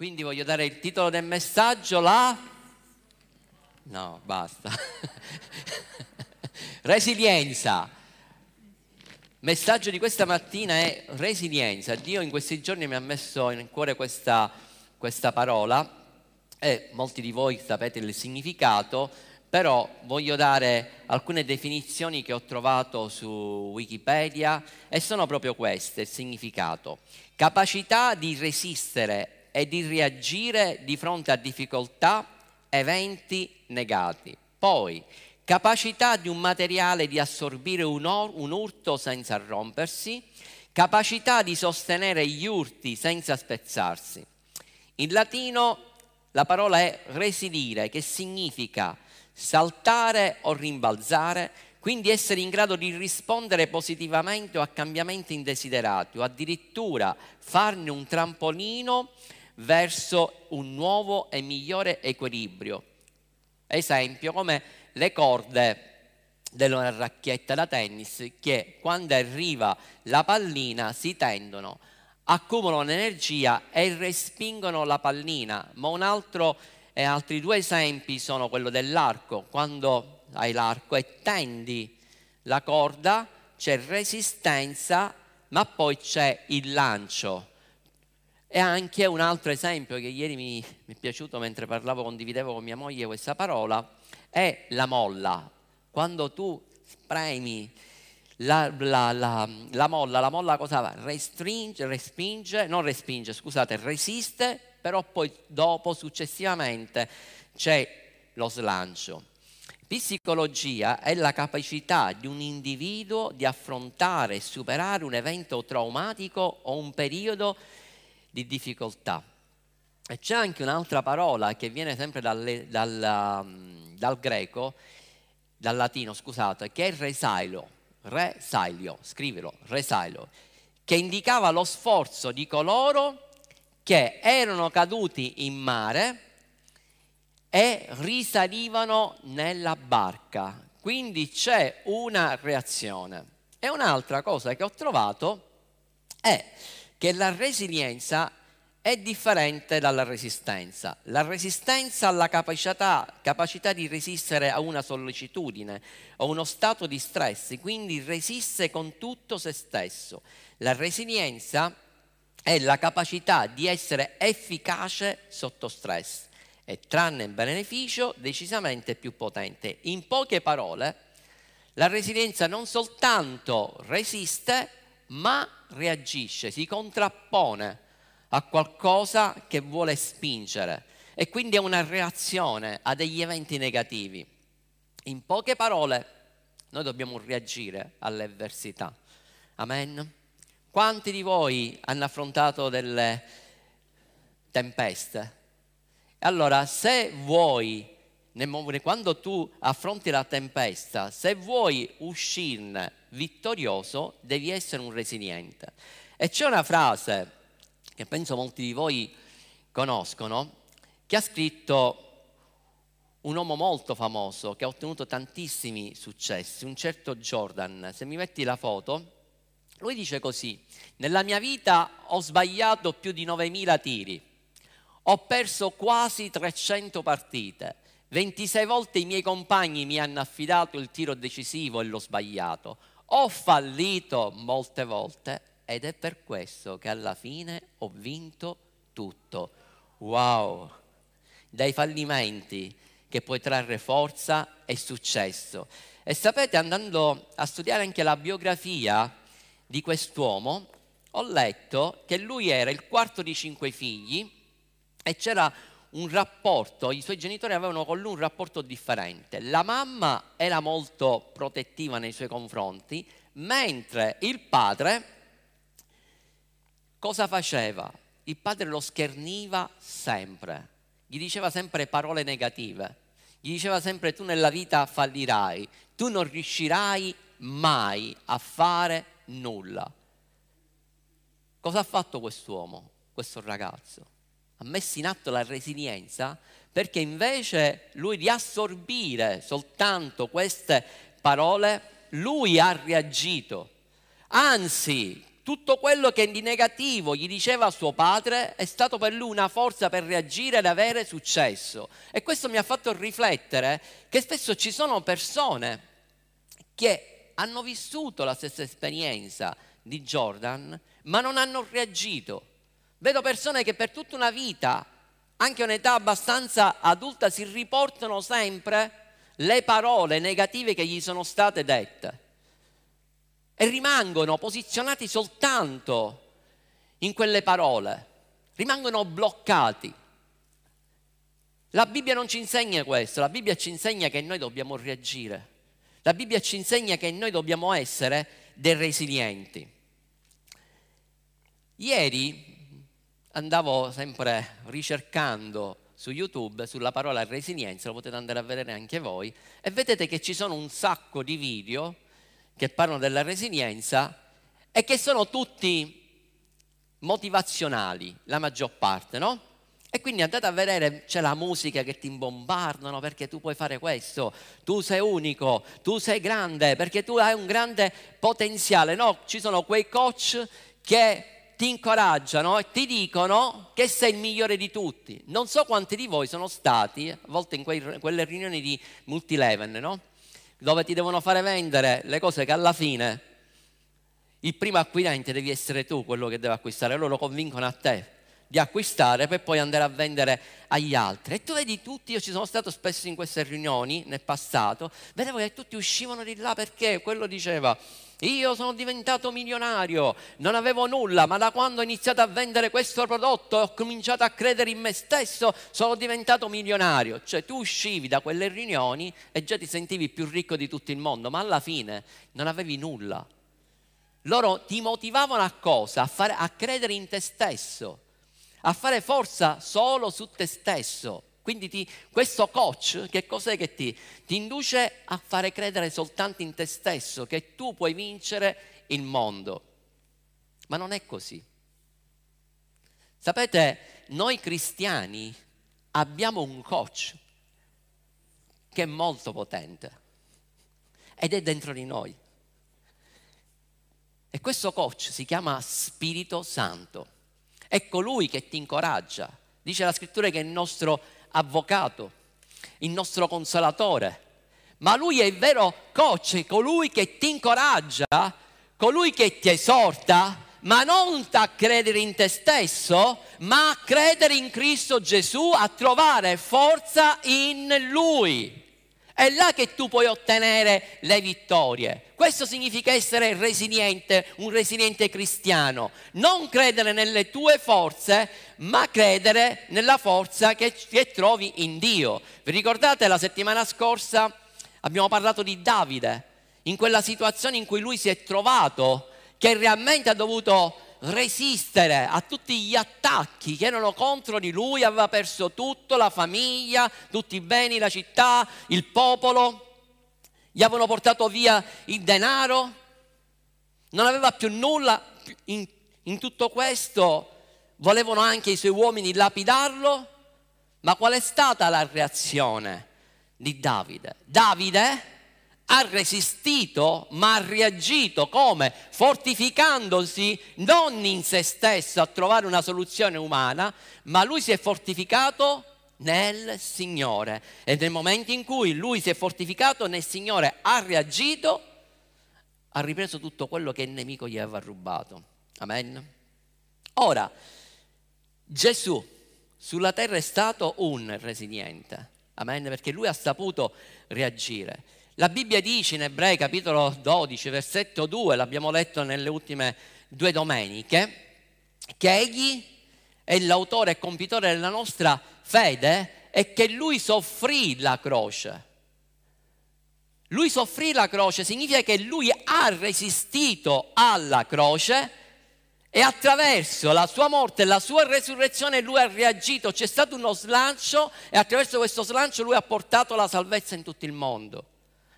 Quindi voglio dare il titolo del messaggio, la... No, basta. Resilienza. Messaggio di questa mattina è resilienza. Dio in questi giorni mi ha messo in cuore questa, questa parola e molti di voi sapete il significato, però voglio dare alcune definizioni che ho trovato su Wikipedia e sono proprio queste, il significato. Capacità di resistere e di reagire di fronte a difficoltà, eventi negati. Poi, capacità di un materiale di assorbire un, or- un urto senza rompersi, capacità di sostenere gli urti senza spezzarsi. In latino la parola è residire, che significa saltare o rimbalzare, quindi essere in grado di rispondere positivamente a cambiamenti indesiderati o addirittura farne un trampolino verso un nuovo e migliore equilibrio. Esempio come le corde della racchetta da tennis che quando arriva la pallina si tendono, accumulano energia e respingono la pallina. Ma un altro e altri due esempi sono quello dell'arco. Quando hai l'arco e tendi la corda c'è resistenza, ma poi c'è il lancio. E anche un altro esempio che ieri mi, mi, è piaciuto mentre parlavo, condividevo con mia moglie questa parola, è la molla. Quando tu premi la, la, la, la molla, la molla cosa fa? Restringe, respinge, non respinge, scusate, resiste, però poi dopo, successivamente, c'è lo slancio. Psicologia è la capacità di un individuo di affrontare e superare un evento traumatico o un periodo di difficoltà. E c'è anche un'altra parola che viene sempre dal, dal, um, dal greco, dal latino, scusate, che è resailo, resailio, scrivilo, resailo, che indicava lo sforzo di coloro che erano caduti in mare e risalivano nella barca. Quindi c'è una reazione. E un'altra cosa che ho trovato è che la resilienza è differente dalla resistenza. La resistenza ha la capacità, capacità, di resistere a una sollecitudine o uno stato di stress, quindi resiste con tutto se stesso. La resilienza è la capacità di essere efficace sotto stress e tranne il beneficio decisamente più potente. In poche parole, la resilienza non soltanto resiste, ma reagisce, si contrappone a qualcosa che vuole spingere e quindi è una reazione a degli eventi negativi. In poche parole, noi dobbiamo reagire alle avversità. Amen. Quanti di voi hanno affrontato delle tempeste? Allora, se vuoi quando tu affronti la tempesta, se vuoi uscirne vittorioso, devi essere un resiliente. E c'è una frase che penso molti di voi conoscono, che ha scritto un uomo molto famoso che ha ottenuto tantissimi successi, un certo Jordan. Se mi metti la foto, lui dice così, nella mia vita ho sbagliato più di 9.000 tiri, ho perso quasi 300 partite, 26 volte i miei compagni mi hanno affidato il tiro decisivo e l'ho sbagliato. Ho fallito molte volte ed è per questo che alla fine ho vinto tutto. Wow! Dai fallimenti che puoi trarre forza e successo. E sapete, andando a studiare anche la biografia di quest'uomo, ho letto che lui era il quarto di cinque figli e c'era un rapporto, i suoi genitori avevano con lui un rapporto differente. La mamma era molto protettiva nei suoi confronti, mentre il padre cosa faceva? Il padre lo scherniva sempre, gli diceva sempre parole negative, gli diceva sempre tu nella vita fallirai, tu non riuscirai mai a fare nulla. Cosa ha fatto quest'uomo, questo ragazzo? Ha messo in atto la resilienza perché invece lui di assorbire soltanto queste parole, lui ha reagito. Anzi, tutto quello che di negativo gli diceva suo padre è stato per lui una forza per reagire ed avere successo. E questo mi ha fatto riflettere che spesso ci sono persone che hanno vissuto la stessa esperienza di Jordan, ma non hanno reagito. Vedo persone che per tutta una vita, anche un'età abbastanza adulta, si riportano sempre le parole negative che gli sono state dette e rimangono posizionati soltanto in quelle parole, rimangono bloccati. La Bibbia non ci insegna questo, la Bibbia ci insegna che noi dobbiamo reagire, la Bibbia ci insegna che noi dobbiamo essere dei resilienti. Ieri andavo sempre ricercando su YouTube sulla parola resilienza, lo potete andare a vedere anche voi, e vedete che ci sono un sacco di video che parlano della resilienza e che sono tutti motivazionali, la maggior parte, no? E quindi andate a vedere, c'è la musica che ti imbombardano perché tu puoi fare questo, tu sei unico, tu sei grande, perché tu hai un grande potenziale. No, ci sono quei coach che ti incoraggiano e ti dicono che sei il migliore di tutti. Non so quanti di voi sono stati, a volte in quei, quelle riunioni di multilevel, no? dove ti devono fare vendere le cose che alla fine il primo acquirente devi essere tu quello che deve acquistare, loro convincono a te di acquistare per poi andare a vendere agli altri. E tu vedi tutti, io ci sono stato spesso in queste riunioni nel passato, vedevo che tutti uscivano di là perché quello diceva io sono diventato milionario, non avevo nulla, ma da quando ho iniziato a vendere questo prodotto e ho cominciato a credere in me stesso, sono diventato milionario. Cioè tu uscivi da quelle riunioni e già ti sentivi più ricco di tutto il mondo, ma alla fine non avevi nulla. Loro ti motivavano a cosa? A, fare, a credere in te stesso, a fare forza solo su te stesso. Quindi ti, questo coach che cos'è che ti, ti induce a fare credere soltanto in te stesso, che tu puoi vincere il mondo. Ma non è così. Sapete, noi cristiani abbiamo un coach che è molto potente ed è dentro di noi. E questo coach si chiama Spirito Santo. È colui che ti incoraggia. Dice la scrittura che è il nostro avvocato, il nostro consolatore, ma lui è il vero coach, colui che ti incoraggia, colui che ti esorta, ma non a credere in te stesso, ma a credere in Cristo Gesù, a trovare forza in Lui. È là che tu puoi ottenere le vittorie. Questo significa essere resiliente, un resiliente cristiano. Non credere nelle tue forze, ma credere nella forza che, che trovi in Dio. Vi ricordate la settimana scorsa abbiamo parlato di Davide, in quella situazione in cui lui si è trovato, che realmente ha dovuto resistere a tutti gli attacchi che erano contro di lui, aveva perso tutto, la famiglia, tutti i beni, la città, il popolo, gli avevano portato via il denaro, non aveva più nulla, in, in tutto questo volevano anche i suoi uomini lapidarlo, ma qual è stata la reazione di Davide? Davide ha resistito, ma ha reagito come? Fortificandosi non in se stesso a trovare una soluzione umana, ma lui si è fortificato nel Signore. E nel momento in cui lui si è fortificato nel Signore, ha reagito, ha ripreso tutto quello che il nemico gli aveva rubato. Amen. Ora, Gesù sulla terra è stato un resiliente. Amen, perché lui ha saputo reagire. La Bibbia dice in Ebrei capitolo 12, versetto 2, l'abbiamo letto nelle ultime due domeniche, che egli è l'autore e compitore della nostra fede e che lui soffrì la croce. Lui soffrì la croce significa che lui ha resistito alla croce e attraverso la sua morte e la sua resurrezione lui ha reagito, c'è stato uno slancio e attraverso questo slancio lui ha portato la salvezza in tutto il mondo.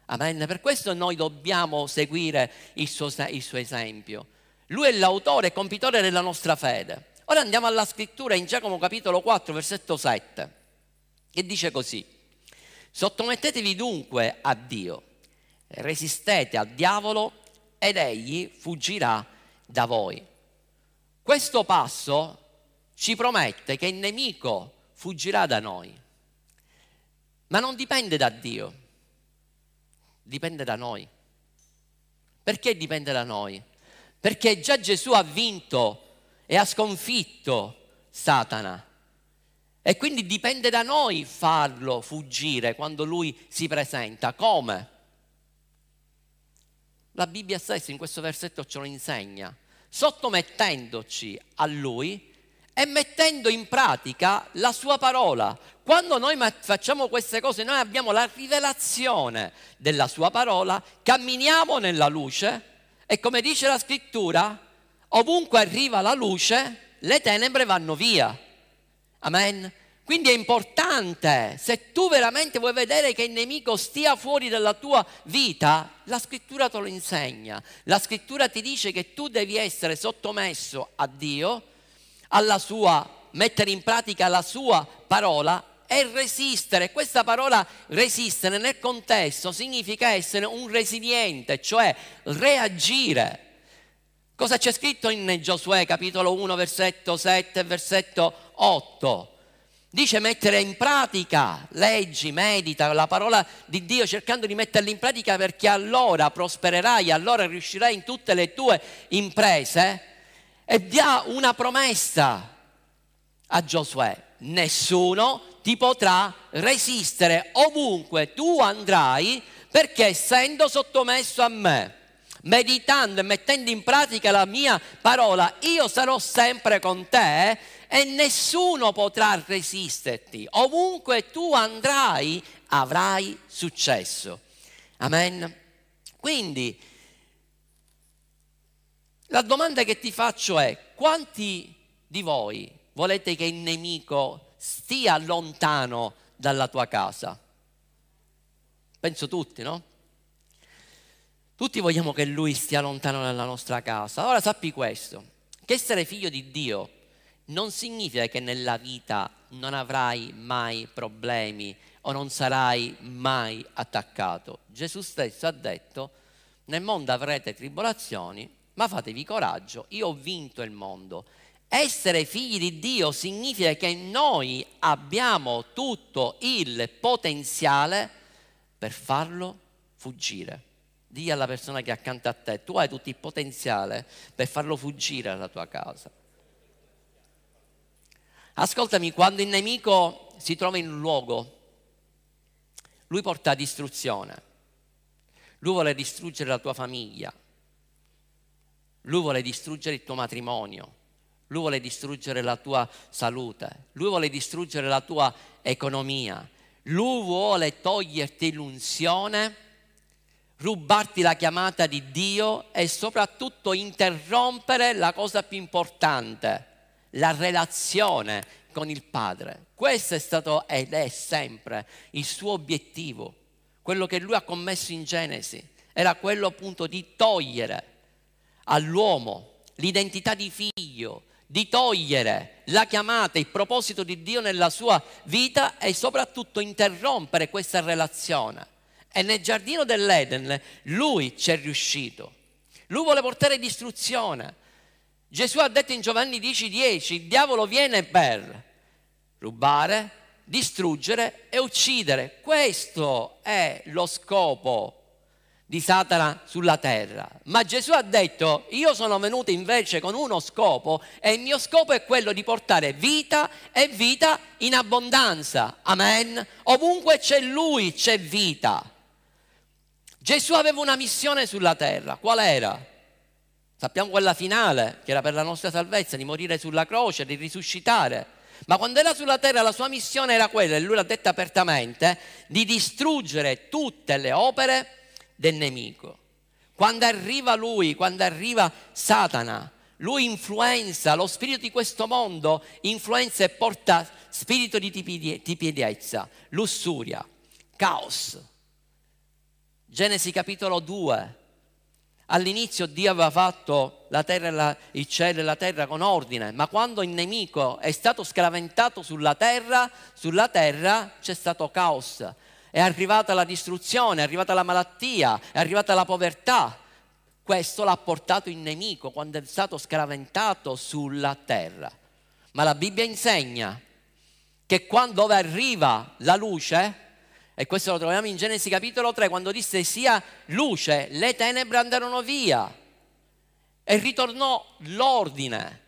Amen. Per questo noi dobbiamo seguire il suo, il suo esempio. Lui è l'autore e compitore della nostra fede. Ora andiamo alla scrittura in Giacomo capitolo 4, versetto 7, che dice così. Sottomettetevi dunque a Dio, resistete al diavolo ed egli fuggirà da voi. Questo passo ci promette che il nemico fuggirà da noi, ma non dipende da Dio, dipende da noi. Perché dipende da noi? Perché già Gesù ha vinto e ha sconfitto Satana. E quindi dipende da noi farlo fuggire quando lui si presenta. Come? La Bibbia stessa in questo versetto ce lo insegna, sottomettendoci a lui e mettendo in pratica la sua parola. Quando noi facciamo queste cose, noi abbiamo la rivelazione della sua parola, camminiamo nella luce e come dice la scrittura, ovunque arriva la luce, le tenebre vanno via. Amen. Quindi è importante, se tu veramente vuoi vedere che il nemico stia fuori dalla tua vita, la scrittura te lo insegna. La scrittura ti dice che tu devi essere sottomesso a Dio, alla sua, mettere in pratica la sua parola e resistere. Questa parola resistere nel contesto significa essere un resiliente, cioè reagire. Cosa c'è scritto in Giosuè capitolo 1 versetto 7 e versetto 8? Dice mettere in pratica, leggi, medita la parola di Dio cercando di metterla in pratica perché allora prospererai, allora riuscirai in tutte le tue imprese e dà una promessa a Giosuè. Nessuno ti potrà resistere ovunque tu andrai perché essendo sottomesso a me, meditando e mettendo in pratica la mia parola, io sarò sempre con te e nessuno potrà resisterti. Ovunque tu andrai avrai successo. Amen. Quindi la domanda che ti faccio è, quanti di voi volete che il nemico stia lontano dalla tua casa? Penso tutti, no? Tutti vogliamo che lui stia lontano dalla nostra casa. Ora sappi questo, che essere figlio di Dio non significa che nella vita non avrai mai problemi o non sarai mai attaccato. Gesù stesso ha detto, nel mondo avrete tribolazioni, ma fatevi coraggio, io ho vinto il mondo. Essere figli di Dio significa che noi abbiamo tutto il potenziale per farlo fuggire. Dì alla persona che è accanto a te, tu hai tutto il potenziale per farlo fuggire dalla tua casa. Ascoltami, quando il nemico si trova in un luogo, lui porta distruzione. Lui vuole distruggere la tua famiglia, lui vuole distruggere il tuo matrimonio, lui vuole distruggere la tua salute, lui vuole distruggere la tua economia, lui vuole toglierti l'unzione, rubarti la chiamata di Dio e soprattutto interrompere la cosa più importante, la relazione con il Padre. Questo è stato ed è sempre il suo obiettivo, quello che lui ha commesso in Genesi, era quello appunto di togliere all'uomo l'identità di figlio, di togliere la chiamata, il proposito di Dio nella sua vita e soprattutto interrompere questa relazione. E nel giardino dell'Eden lui ci è riuscito. Lui vuole portare distruzione. Gesù ha detto in Giovanni 10:10, il diavolo viene per rubare, distruggere e uccidere. Questo è lo scopo di Satana sulla terra. Ma Gesù ha detto, io sono venuto invece con uno scopo e il mio scopo è quello di portare vita e vita in abbondanza. Amen. Ovunque c'è Lui c'è vita. Gesù aveva una missione sulla terra. Qual era? Sappiamo quella finale, che era per la nostra salvezza, di morire sulla croce, di risuscitare. Ma quando era sulla terra la sua missione era quella, e lui l'ha detta apertamente, di distruggere tutte le opere del nemico. Quando arriva lui, quando arriva Satana, lui influenza, lo spirito di questo mondo influenza e porta spirito di tipiezza, lussuria, caos. Genesi capitolo 2. All'inizio Dio aveva fatto la terra la, il cielo e la terra con ordine, ma quando il nemico è stato scraventato sulla terra, sulla terra c'è stato caos, è arrivata la distruzione, è arrivata la malattia, è arrivata la povertà. questo l'ha portato in nemico quando è stato scaraventato sulla terra. Ma la Bibbia insegna che quando arriva la luce, e questo lo troviamo in Genesi capitolo 3, quando disse sia luce, le tenebre andarono via e ritornò l'ordine.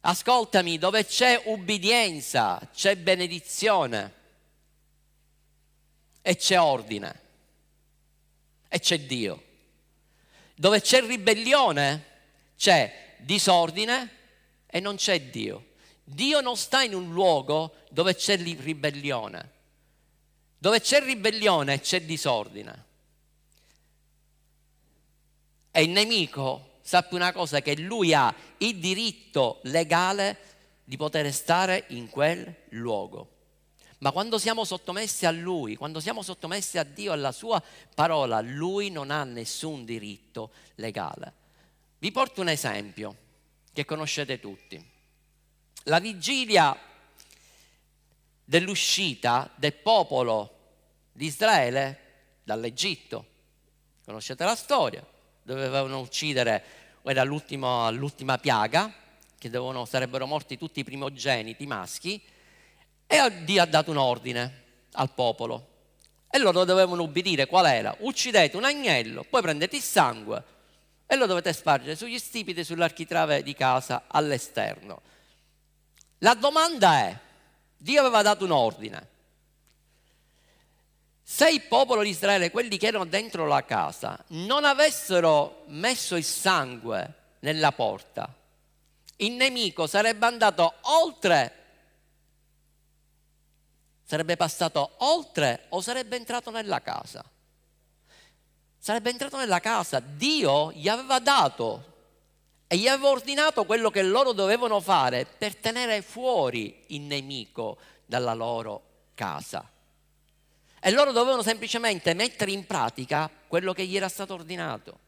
Ascoltami, dove c'è ubbidienza, c'è benedizione e c'è ordine e c'è Dio. Dove c'è ribellione c'è disordine e non c'è Dio. Dio non sta in un luogo dove c'è ribellione. Dove c'è ribellione c'è disordine. E il nemico sappi una cosa, che lui ha il diritto legale di poter stare in quel luogo. Ma quando siamo sottomessi a Lui, quando siamo sottomessi a Dio, alla Sua parola, Lui non ha nessun diritto legale. Vi porto un esempio che conoscete tutti. La vigilia dell'uscita del popolo di Israele dall'Egitto. Conoscete la storia? Dovevano uccidere, era l'ultima piaga, che dovevano, sarebbero morti tutti i primogeniti maschi, e Dio ha dato un ordine al popolo. E loro dovevano ubbidire qual era? Uccidete un agnello, poi prendete il sangue e lo dovete spargere sugli stipiti, sull'architrave di casa all'esterno. La domanda è, Dio aveva dato un ordine. Se il popolo di Israele, quelli che erano dentro la casa, non avessero messo il sangue nella porta, il nemico sarebbe andato oltre Sarebbe passato oltre o sarebbe entrato nella casa? Sarebbe entrato nella casa. Dio gli aveva dato e gli aveva ordinato quello che loro dovevano fare per tenere fuori il nemico dalla loro casa. E loro dovevano semplicemente mettere in pratica quello che gli era stato ordinato.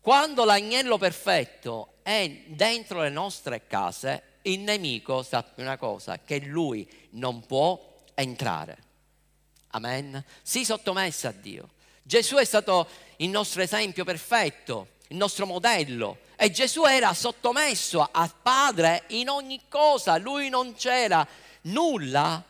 Quando l'agnello perfetto è dentro le nostre case, il nemico sappi una cosa, che lui non può entrare. Amen. Sii sottomessa a Dio. Gesù è stato il nostro esempio perfetto, il nostro modello. E Gesù era sottomesso al Padre in ogni cosa. Lui non c'era nulla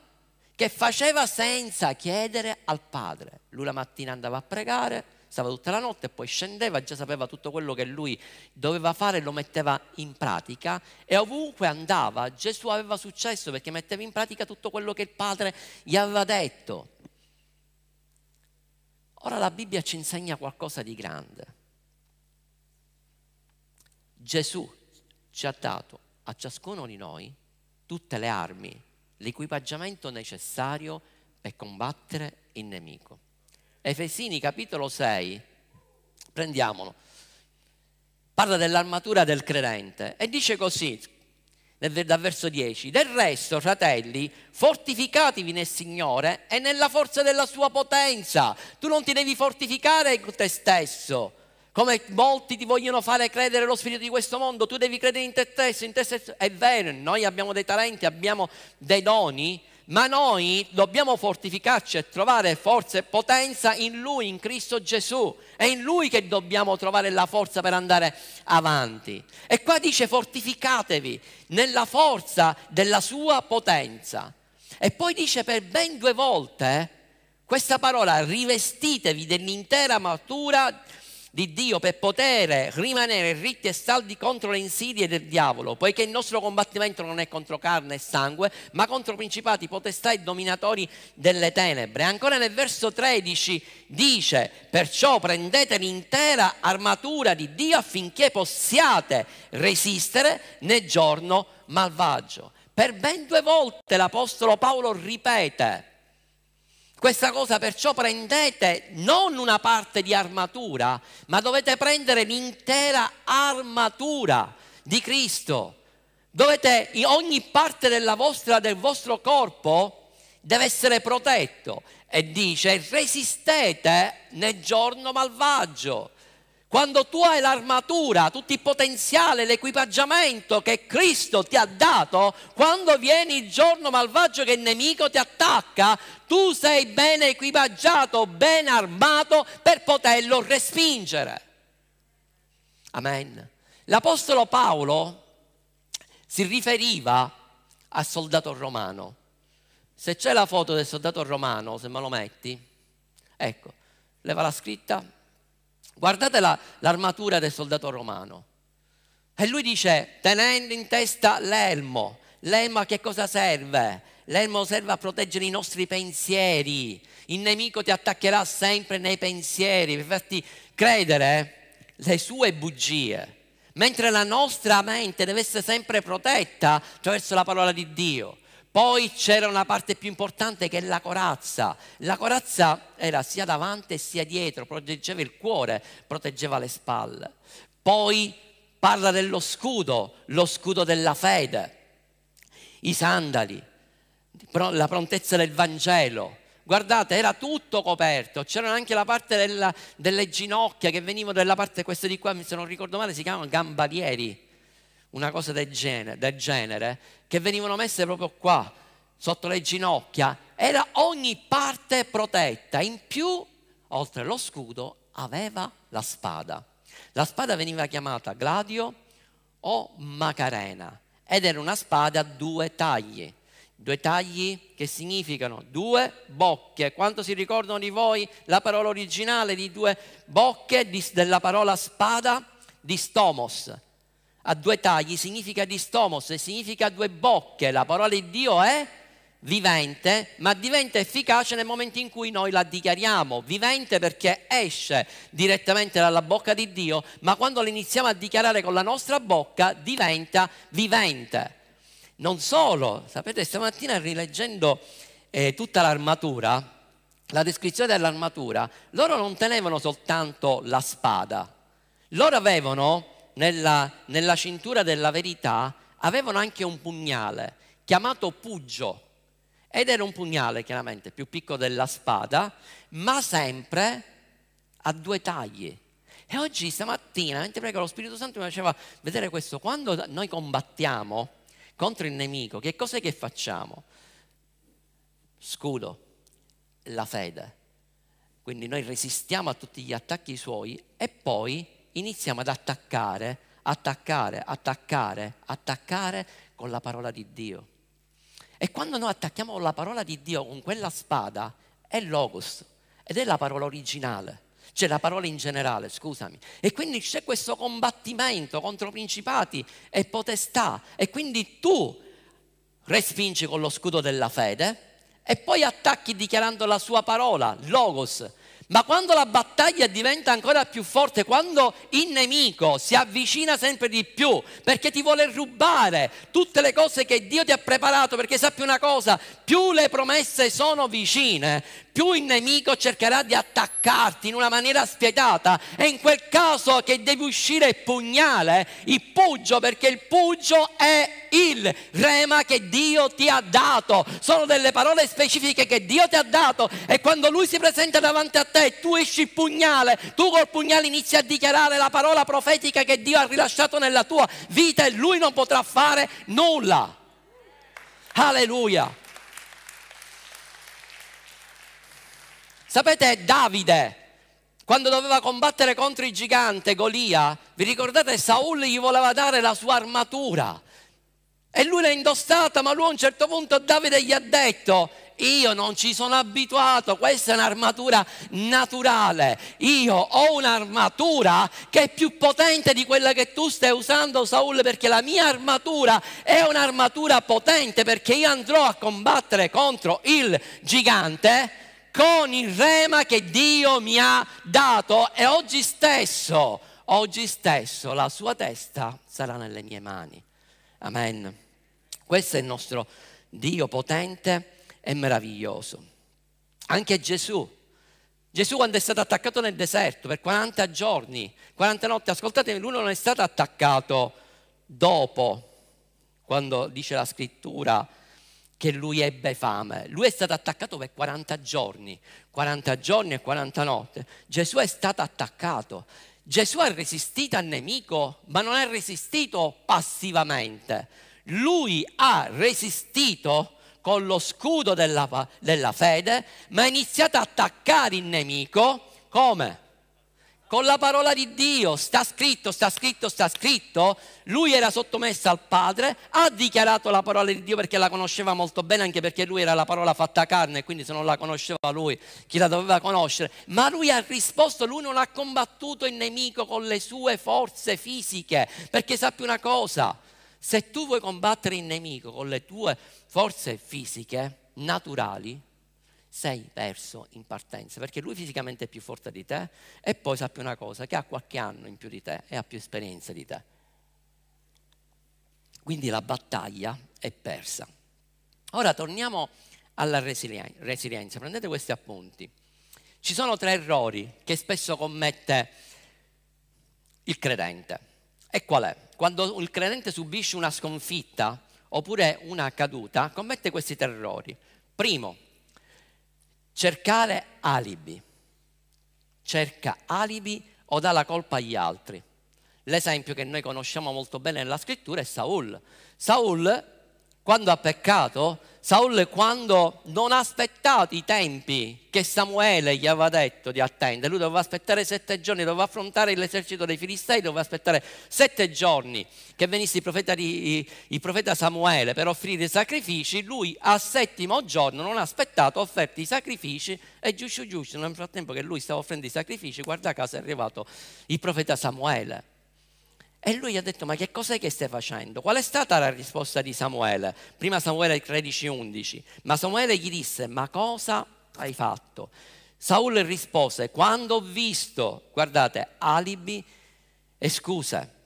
che faceva senza chiedere al Padre. Lui la mattina andava a pregare, stava tutta la notte, poi scendeva, già sapeva tutto quello che lui doveva fare, lo metteva in pratica e ovunque andava Gesù aveva successo perché metteva in pratica tutto quello che il Padre gli aveva detto. Ora la Bibbia ci insegna qualcosa di grande. Gesù ci ha dato a ciascuno di noi tutte le armi, l'equipaggiamento necessario per combattere il nemico. Efesini capitolo 6, prendiamolo, parla dell'armatura del credente e dice così, dal verso 10, del resto, fratelli, fortificatevi nel Signore e nella forza della sua potenza. Tu non ti devi fortificare in te stesso, come molti ti vogliono fare credere lo spirito di questo mondo, tu devi credere in te stesso, in te stesso. È vero, noi abbiamo dei talenti, abbiamo dei doni, ma noi dobbiamo fortificarci e trovare forza e potenza in Lui, in Cristo Gesù. È in Lui che dobbiamo trovare la forza per andare avanti. E qua dice fortificatevi nella forza della sua potenza. E poi dice per ben due volte questa parola, rivestitevi dell'intera matura di Dio per poter rimanere ritti e saldi contro le insidie del diavolo, poiché il nostro combattimento non è contro carne e sangue, ma contro principati, potestà e dominatori delle tenebre. Ancora nel verso 13 dice, perciò prendete l'intera armatura di Dio affinché possiate resistere nel giorno malvagio. Per ben due volte l'Apostolo Paolo ripete, questa cosa perciò prendete non una parte di armatura, ma dovete prendere l'intera armatura di Cristo. Dovete, ogni parte della vostra, del vostro corpo deve essere protetto. E dice, resistete nel giorno malvagio. Quando tu hai l'armatura, tutto il potenziale, l'equipaggiamento che Cristo ti ha dato, quando viene il giorno malvagio che il nemico ti attacca, tu sei ben equipaggiato, ben armato per poterlo respingere. Amen. L'Apostolo Paolo si riferiva al soldato romano. Se c'è la foto del soldato romano, se me lo metti, ecco, leva la scritta, guardate la, l'armatura del soldato romano. E lui dice, tenendo in testa l'elmo, l'elmo a che cosa serve? L'elmo serve a proteggere i nostri pensieri. Il nemico ti attaccherà sempre nei pensieri per farti credere le sue bugie. Mentre la nostra mente deve essere sempre protetta attraverso la parola di Dio. Poi c'era una parte più importante che è la corazza. La corazza era sia davanti sia dietro, proteggeva il cuore, proteggeva le spalle. Poi parla dello scudo, lo scudo della fede, i sandali, la prontezza del Vangelo. Guardate, era tutto coperto, c'era anche la parte della, delle ginocchia che venivano dalla parte, queste di qua, se non ricordo male, si chiamano gambalieri, una cosa del genere, del genere, che venivano messe proprio qua, sotto le ginocchia. Era ogni parte protetta. In più, oltre allo scudo, aveva la spada. La spada veniva chiamata gladio o macarena ed era una spada a due tagli Due tagli che significano due bocche. Quanto si ricordano di voi la parola originale di due bocche di, della parola spada? Di stomos. A due tagli significa di stomos e significa due bocche. La parola di Dio è vivente, ma diventa efficace nel momento in cui noi la dichiariamo. Vivente perché esce direttamente dalla bocca di Dio, ma quando la iniziamo a dichiarare con la nostra bocca diventa vivente. Non solo, sapete, stamattina rileggendo eh, tutta l'armatura, la descrizione dell'armatura, loro non tenevano soltanto la spada, loro avevano nella, nella cintura della verità, avevano anche un pugnale chiamato pugio. Ed era un pugnale chiaramente più piccolo della spada, ma sempre a due tagli. E oggi stamattina, mentre prego, lo Spirito Santo mi faceva vedere questo, quando noi combattiamo, contro il nemico, che cos'è che facciamo? Scudo, la fede. Quindi noi resistiamo a tutti gli attacchi suoi e poi iniziamo ad attaccare, attaccare, attaccare, attaccare con la parola di Dio. E quando noi attacchiamo la parola di Dio, con quella spada, è logos ed è la parola originale c'è la parola in generale, scusami. E quindi c'è questo combattimento contro principati e potestà. E quindi tu respingi con lo scudo della fede e poi attacchi dichiarando la sua parola, logos, ma quando la battaglia diventa ancora più forte, quando il nemico si avvicina sempre di più perché ti vuole rubare tutte le cose che Dio ti ha preparato, perché sappi una cosa, più le promesse sono vicine, più il nemico cercherà di attaccarti in una maniera spietata e in quel caso che devi uscire il pugnale, il pugio, perché il pugio è il rema che Dio ti ha dato, sono delle parole specifiche che Dio ti ha dato e quando lui si presenta davanti a te tu esci il pugnale, tu col pugnale inizi a dichiarare la parola profetica che Dio ha rilasciato nella tua vita e lui non potrà fare nulla. Alleluia. Sapete, Davide, quando doveva combattere contro il gigante Golia, vi ricordate Saul gli voleva dare la sua armatura. E lui l'ha indossata, ma lui a un certo punto Davide gli ha detto, io non ci sono abituato, questa è un'armatura naturale, io ho un'armatura che è più potente di quella che tu stai usando Saul perché la mia armatura è un'armatura potente perché io andrò a combattere contro il gigante con il rema che Dio mi ha dato e oggi stesso, oggi stesso la sua testa sarà nelle mie mani. Amen. Questo è il nostro Dio potente e meraviglioso. Anche Gesù. Gesù quando è stato attaccato nel deserto per 40 giorni, 40 notti, ascoltatemi, lui non è stato attaccato dopo, quando dice la scrittura, che lui ebbe fame. Lui è stato attaccato per 40 giorni, 40 giorni e 40 notti. Gesù è stato attaccato. Gesù ha resistito al nemico, ma non ha resistito passivamente. Lui ha resistito con lo scudo della, della fede, ma ha iniziato a attaccare il nemico come? Con la parola di Dio, sta scritto, sta scritto, sta scritto, lui era sottomesso al Padre, ha dichiarato la parola di Dio perché la conosceva molto bene, anche perché lui era la parola fatta carne, quindi se non la conosceva lui, chi la doveva conoscere? Ma lui ha risposto, lui non ha combattuto il nemico con le sue forze fisiche, perché sappi una cosa, se tu vuoi combattere il nemico con le tue forze fisiche, naturali, sei perso in partenza, perché lui fisicamente è più forte di te e poi sappi una cosa, che ha qualche anno in più di te e ha più esperienza di te. Quindi la battaglia è persa. Ora torniamo alla resilienza, prendete questi appunti. Ci sono tre errori che spesso commette il credente. E qual è? Quando il credente subisce una sconfitta oppure una caduta, commette questi tre errori. Primo, cercare alibi. Cerca alibi o dà la colpa agli altri. L'esempio che noi conosciamo molto bene nella scrittura è Saul. Saul, quando ha peccato, Saul quando non ha aspettato i tempi che Samuele gli aveva detto di attendere, lui doveva aspettare sette giorni, doveva affrontare l'esercito dei Filistei, doveva aspettare sette giorni che venisse il profeta, di, il profeta Samuele per offrire i sacrifici, lui al settimo giorno non ha aspettato, ha offerto i sacrifici e giusto giusto, nel frattempo che lui stava offrendo i sacrifici, guarda caso è arrivato il profeta Samuele. E lui ha detto, ma che cos'è che stai facendo? Qual è stata la risposta di Samuele? Prima Samuele 13:11, ma Samuele gli disse, ma cosa hai fatto? Saul rispose, quando ho visto, guardate, alibi e scuse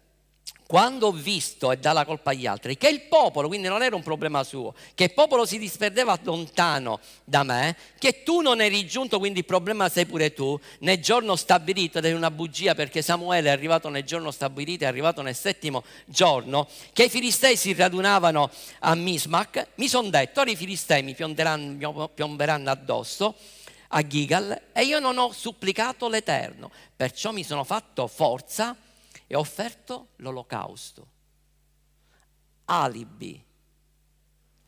quando ho visto, e dà la colpa agli altri, che il popolo, quindi non era un problema suo, che il popolo si disperdeva lontano da me, che tu non eri giunto, quindi il problema sei pure tu, nel giorno stabilito, ed è una bugia perché Samuele è arrivato nel giorno stabilito, è arrivato nel settimo giorno, che i filistei si radunavano a Mismach, mi sono detto, ora i filistei mi piomberanno, piomberanno addosso, a Gigal, e io non ho supplicato l'Eterno, perciò mi sono fatto forza, e ha offerto l'olocausto. Alibi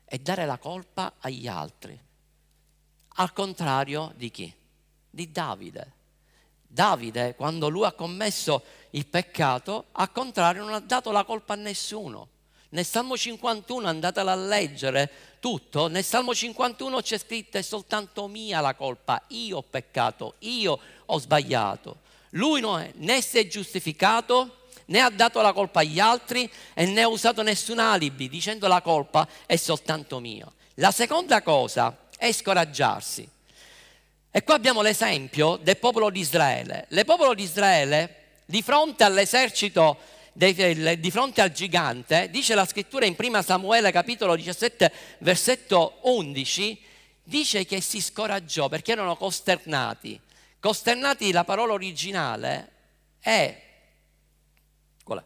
e dare la colpa agli altri. Al contrario di chi? Di Davide. Davide, quando lui ha commesso il peccato, al contrario non ha dato la colpa a nessuno. Nel Salmo 51 andatela a leggere tutto, nel Salmo 51 c'è scritto è soltanto mia la colpa, io ho peccato, io ho sbagliato. Lui non è, né si è giustificato, né ha dato la colpa agli altri e né ha usato nessun alibi dicendo la colpa è soltanto mia. La seconda cosa è scoraggiarsi. E qua abbiamo l'esempio del popolo di Israele. Il popolo di Israele, di fronte all'esercito, di fronte al gigante, dice la scrittura in 1 Samuele capitolo 17 versetto 11, dice che si scoraggiò perché erano costernati. Costernati, la parola originale è, qual è?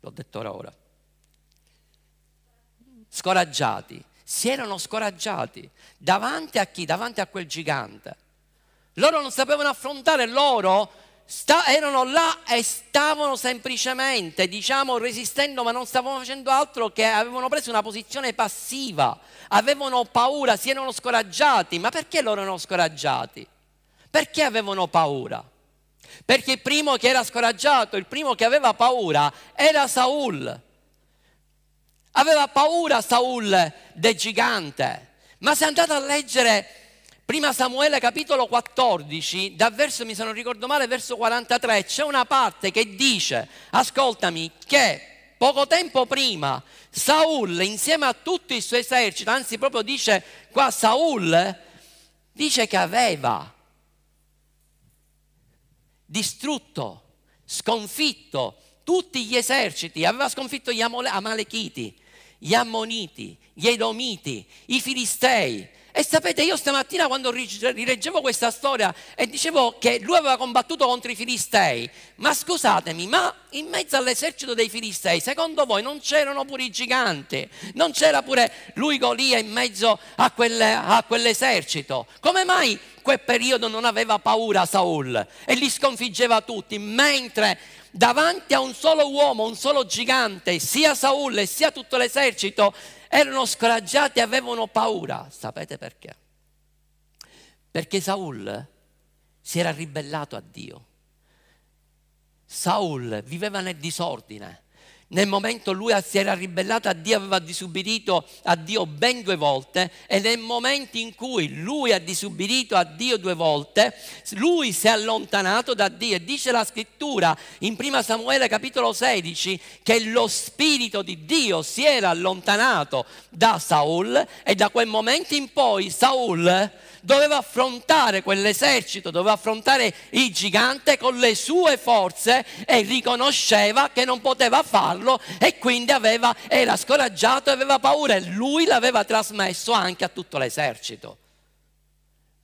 L'ho detto ora ora. Scoraggiati, si erano scoraggiati davanti a chi? Davanti a quel gigante. Loro non sapevano affrontare, loro sta, erano là e stavano semplicemente, diciamo, resistendo, ma non stavano facendo altro che avevano preso una posizione passiva, avevano paura, si erano scoraggiati. Ma perché loro erano scoraggiati? Perché avevano paura? Perché il primo che era scoraggiato, il primo che aveva paura era Saul. Aveva paura Saul del gigante. Ma se andate a leggere prima Samuele capitolo 14, dal verso, mi sono ricordo male, verso 43, c'è una parte che dice, ascoltami, che poco tempo prima Saul insieme a tutto il suo esercito, anzi proprio dice qua Saul, dice che aveva distrutto, sconfitto tutti gli eserciti, aveva sconfitto gli Amalechiti, gli Ammoniti, gli Edomiti, i Filistei. E sapete, io stamattina quando rileggevo questa storia e dicevo che lui aveva combattuto contro i Filistei, ma scusatemi, ma in mezzo all'esercito dei Filistei, secondo voi non c'erano pure i giganti? Non c'era pure lui Golia in mezzo a, quelle, a quell'esercito? Come mai quel periodo non aveva paura Saul e li sconfiggeva tutti, mentre davanti a un solo uomo, un solo gigante, sia Saul e sia tutto l'esercito, erano scoraggiati e avevano paura. Sapete perché? Perché Saul si era ribellato a Dio. Saul viveva nel disordine. Nel momento lui si era ribellato a Dio, aveva disubbidito a Dio ben due volte e nel momento in cui lui ha disubbidito a Dio due volte, lui si è allontanato da Dio. E dice la scrittura in 1 Samuele capitolo 16 che lo spirito di Dio si era allontanato da Saul e da quel momento in poi Saul doveva affrontare quell'esercito, doveva affrontare il gigante con le sue forze e riconosceva che non poteva farlo e quindi aveva, era scoraggiato e aveva paura e lui l'aveva trasmesso anche a tutto l'esercito.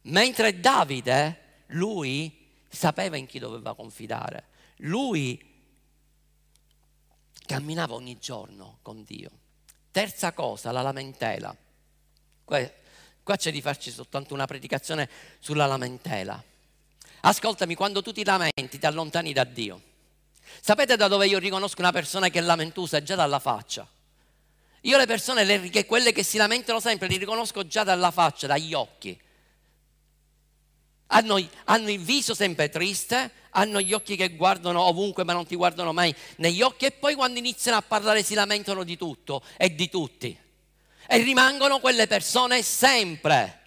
Mentre Davide, lui sapeva in chi doveva confidare, lui camminava ogni giorno con Dio. Terza cosa, la lamentela. Qua c'è di farci soltanto una predicazione sulla lamentela. Ascoltami, quando tu ti lamenti ti allontani da Dio. Sapete da dove io riconosco una persona che è lamentosa? Già dalla faccia. Io le persone, le, quelle che si lamentano sempre, li riconosco già dalla faccia, dagli occhi. Hanno, hanno, il viso sempre triste, hanno gli occhi che guardano ovunque ma non ti guardano mai negli occhi e poi quando iniziano a parlare si lamentano di tutto e di tutti e rimangono quelle persone sempre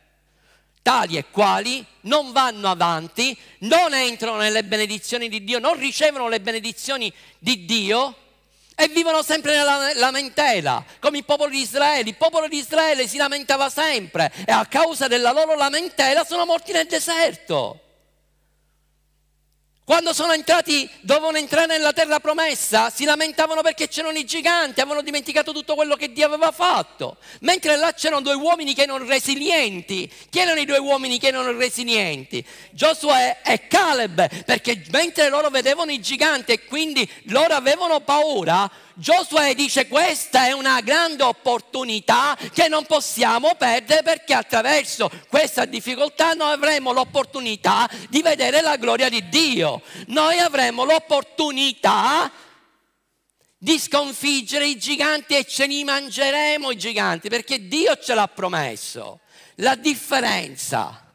tali e quali non vanno avanti, non entrano nelle benedizioni di Dio, non ricevono le benedizioni di Dio e vivono sempre nella lamentela, come il popolo di Israele. Il popolo di Israele si lamentava sempre e a causa della loro lamentela sono morti nel deserto. Quando sono entrati, dovevano entrare nella terra promessa, si lamentavano perché c'erano i giganti, avevano dimenticato tutto quello che Dio aveva fatto. Mentre là c'erano due uomini che erano resilienti. Chi erano i due uomini che erano resilienti? Giosuè e Caleb, perché mentre loro vedevano i giganti e quindi loro avevano paura, Giosuè dice questa è una grande opportunità che non possiamo perdere perché attraverso questa difficoltà noi avremo l'opportunità di vedere la gloria di Dio. Noi avremo l'opportunità di sconfiggere i giganti e ce li mangeremo i giganti perché Dio ce l'ha promesso. La differenza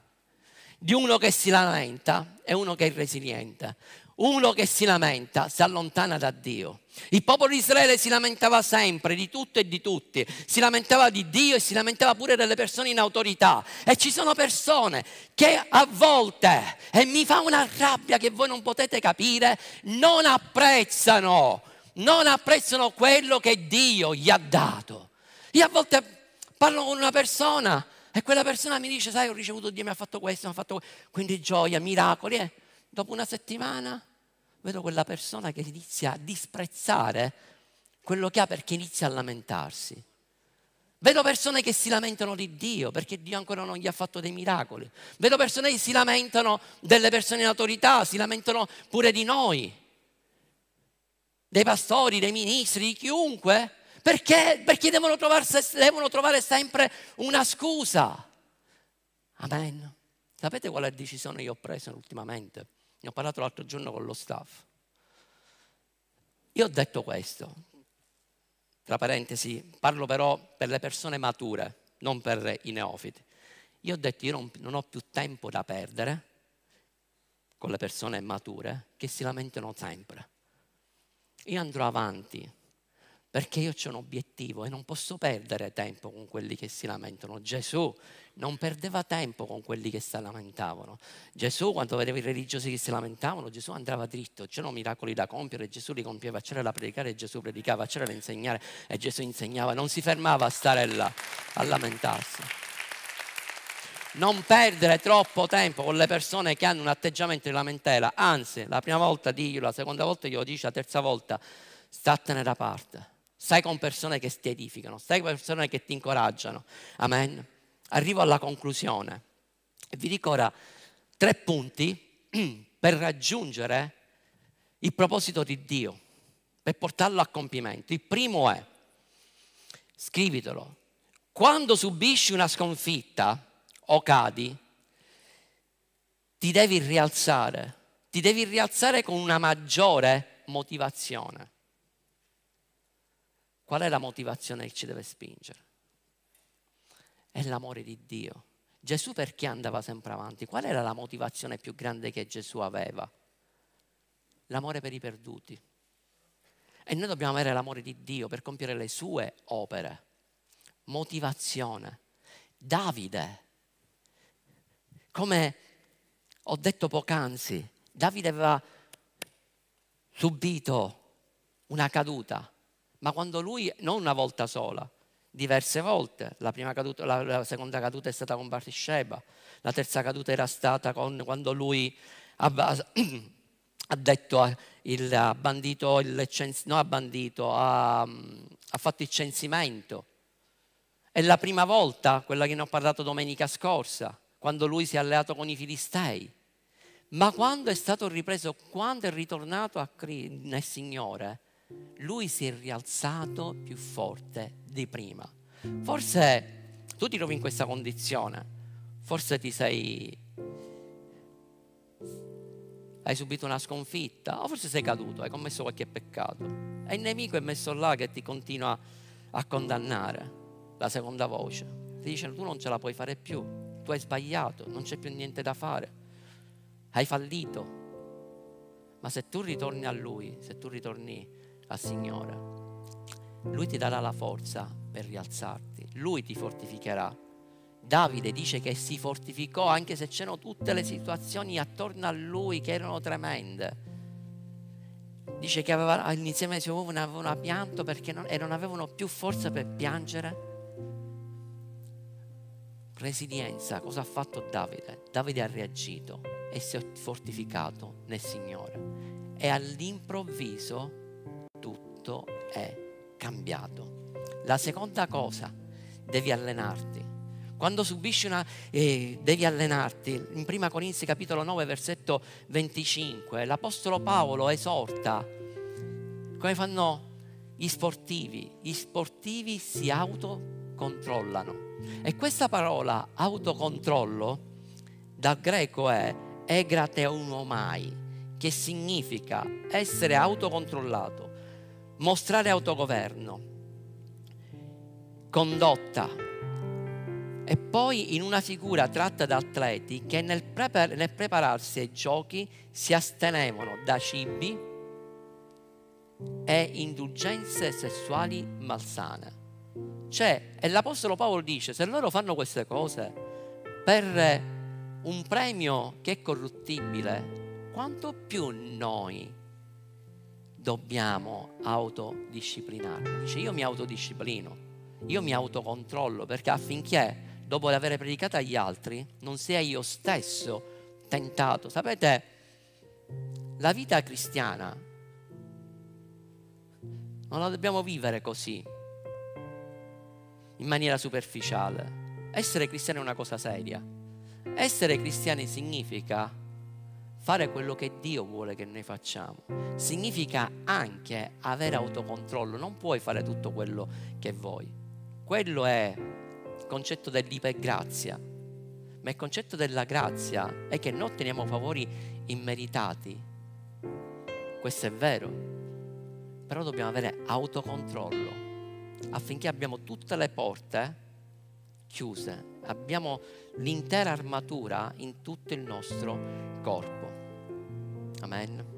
di uno che si lamenta e uno che è resiliente. Uno che si lamenta si allontana da Dio. Il popolo di Israele si lamentava sempre di tutto e di tutti, si lamentava di Dio e si lamentava pure delle persone in autorità. E ci sono persone che a volte, e mi fa una rabbia che voi non potete capire, non apprezzano, non apprezzano quello che Dio gli ha dato. Io a volte parlo con una persona e quella persona mi dice, sai, ho ricevuto Dio, mi ha fatto questo, mi ha fatto questo. Quindi gioia, miracoli. Eh? Dopo una settimana vedo quella persona che inizia a disprezzare quello che ha perché inizia a lamentarsi. Vedo persone che si lamentano di Dio perché Dio ancora non gli ha fatto dei miracoli. Vedo persone che si lamentano delle persone in autorità, si lamentano pure di noi, dei pastori, dei ministri, di chiunque. Perché? Perché devono, devono trovare sempre una scusa. Amen. Sapete quale decisione io ho preso ultimamente? Ne ho parlato l'altro giorno con lo staff. Io ho detto questo, tra parentesi, parlo però per le persone mature, non per i neofiti. Io ho detto, io non, non ho più tempo da perdere con le persone mature che si lamentano sempre. Io andrò avanti perché io ho un obiettivo e non posso perdere tempo con quelli che si lamentano. Gesù non perdeva tempo con quelli che si lamentavano. Gesù, quando vedeva i religiosi che si lamentavano, Gesù andava dritto, c'erano miracoli da compiere, Gesù li compieva, c'era da predicare Gesù predicava, c'era da insegnare e Gesù insegnava, non si fermava a stare là a lamentarsi. Non perdere troppo tempo con le persone che hanno un atteggiamento di lamentela, anzi, la prima volta diglielo, la seconda volta glielo dici, la terza volta statene da parte stai con persone che ti edificano, stai con persone che ti incoraggiano. Amen. Arrivo alla conclusione e vi dico ora tre punti per raggiungere il proposito di Dio, per portarlo a compimento. Il primo è, scrivitelo, quando subisci una sconfitta o cadi, ti devi rialzare, ti devi rialzare con una maggiore motivazione. Qual è la motivazione che ci deve spingere? È l'amore di Dio. Gesù perché andava sempre avanti? Qual era la motivazione più grande che Gesù aveva? l'amore per i perduti. E noi dobbiamo avere l'amore di Dio per compiere le sue opere. Motivazione. Davide, come ho detto poc'anzi, Davide aveva subito una caduta, ma quando lui, non una volta sola, diverse volte, la, caduta, la, la seconda caduta è stata con Bathsheba, la terza caduta era stata con, quando lui ha, ha detto, il, bandito il no ha bandito, ha, ha fatto il censimento. È la prima volta, quella che ne ho parlato domenica scorsa, quando lui si è alleato con i filistei. Ma quando è stato ripreso, quando è ritornato a, nel Signore, lui si è rialzato più forte di prima. Forse tu ti trovi in questa condizione, forse ti sei hai subito una sconfitta o forse sei caduto, hai commesso qualche peccato e il nemico è messo là che ti continua a condannare. La seconda voce ti dice tu non ce la puoi fare più, tu hai sbagliato, non c'è più niente da fare, hai fallito. Ma se tu ritorni a Lui, se tu ritorni al Signore, Lui ti darà la forza per rialzarti, Lui ti fortificherà Davide dice che si fortificò anche se c'erano tutte le situazioni attorno a lui che erano tremende. Dice che aveva, insieme ai suoi uomini avevano pianto perché non, e non avevano più forza per piangere. Resilienza, cosa ha fatto Davide? Davide ha reagito e si è fortificato nel Signore. E all'improvviso tutto è cambiato. La seconda cosa, devi allenarti quando subisci una... Eh, devi allenarti. In 1 Corinzi capitolo 9 versetto 25 l'Apostolo Paolo esorta come fanno gli sportivi. Gli sportivi si autocontrollano. E questa parola autocontrollo dal greco è egrateunomai, che significa essere autocontrollato, mostrare autogoverno, condotta, e poi in una figura tratta da atleti che nel, prepar- nel prepararsi ai giochi si astenevano da cibi e indulgenze sessuali malsane. Cioè, e l'Apostolo Paolo dice, se loro fanno queste cose per un premio che è corruttibile, quanto più noi dobbiamo autodisciplinarci? Dice, io mi autodisciplino, io mi autocontrollo perché affinché dopo aver predicato agli altri, non sia io stesso tentato. Sapete, la vita cristiana non la dobbiamo vivere così, in maniera superficiale. Essere cristiani è una cosa seria. Essere cristiani significa fare quello che Dio vuole che noi facciamo. Significa anche avere autocontrollo. Non puoi fare tutto quello che vuoi. Quello è il concetto dell'ipergrazia, ma il concetto della grazia è che noi otteniamo favori immeritati. Questo è vero, però dobbiamo avere autocontrollo affinché abbiamo tutte le porte chiuse, abbiamo l'intera armatura in tutto il nostro corpo. Amen.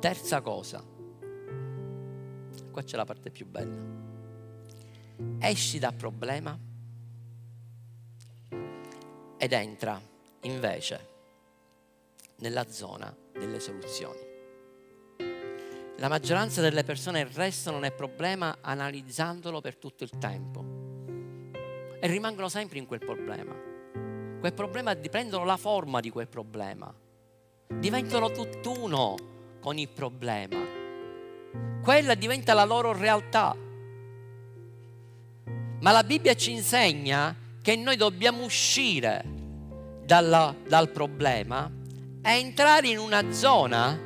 Terza cosa, qua c'è la parte più bella esci dal problema ed entra invece nella zona delle soluzioni. La maggioranza delle persone restano nel problema analizzandolo per tutto il tempo e rimangono sempre in quel problema. Quel problema prendono la forma di quel problema, diventano tutt'uno con il problema. Quella diventa la loro realtà ma la Bibbia ci insegna che noi dobbiamo uscire dalla, dal problema e entrare in una zona,